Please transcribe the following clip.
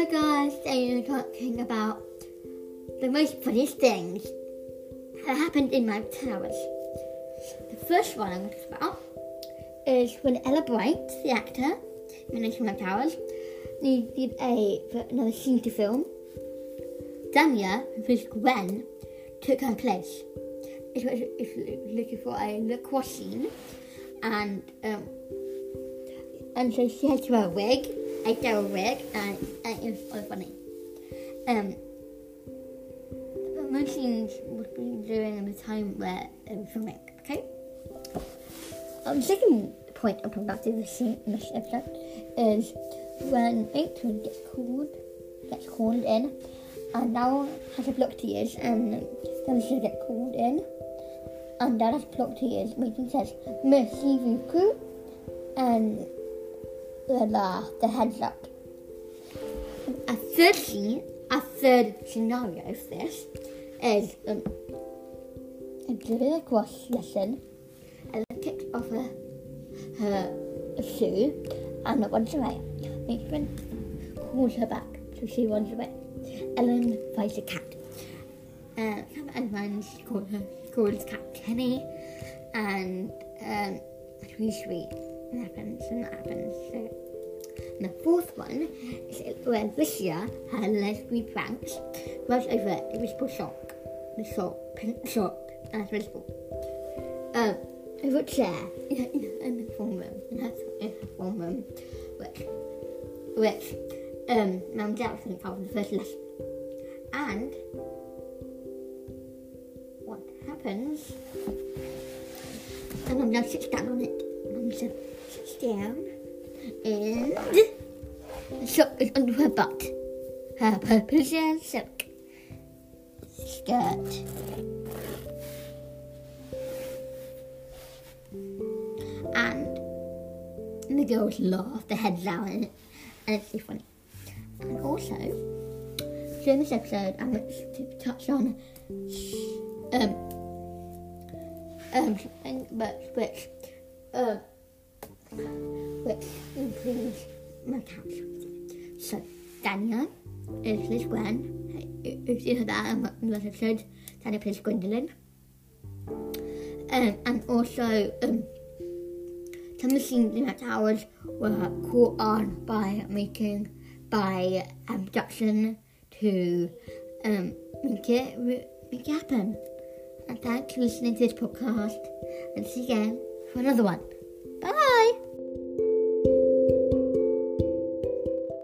Today we're talking about the most funniest things that happened in Malory towers. The first one I'm going to talk about is when Ella Bright, the actor, in Malory towers, needed a another scene to film. Danya, who's Gwen, took her place. It was looking for a lacrosse scene, and um, and so she had to wear a wig, a double wig, and, and it was so funny. Um, most scenes would be during the time where it was filming, okay? Um, the second point I'm talking about in this scene this episode is when Matron gets called, gets called in, and now has a blocked ears, and then she gets called in, and Dad has blocked ears. Matron says, "Merci beaucoup," and then uh, the heads up. A third scene, a third scenario for this is um, lacrosse lesson, Ella kicks off her, her shoe and it runs away. Matron calls her back, so she runs away. Ellen finds a cat. Uh, and then she calls her calls cat Kenny, and um, really sweet. It happens and that happens. So. And the fourth one is when Lucia, her lesbian pranks, runs over a visible sock. The sock, pink sock, and it's visible. Um, over a chair in, in, the form room, in her, in her form room, which, which um, Mum Jackson called the first lesson. And what happens? And Mum now sits down on it. Mum sits down and the sock is under her butt. Her purple silk skirt. And the girls laugh their heads out and, and it's really funny. And also, during this episode, I'm going to touch on um, um, something but which, uh, which my couch. So, Daniel is this Gwen, who's in that in this episode. Danya plays Gwendolyn. Um, and also, um, some of the scenes in that hours were caught on by making by abduction to um, make it make it happen. And thanks for listening to this podcast, and see you again for another one.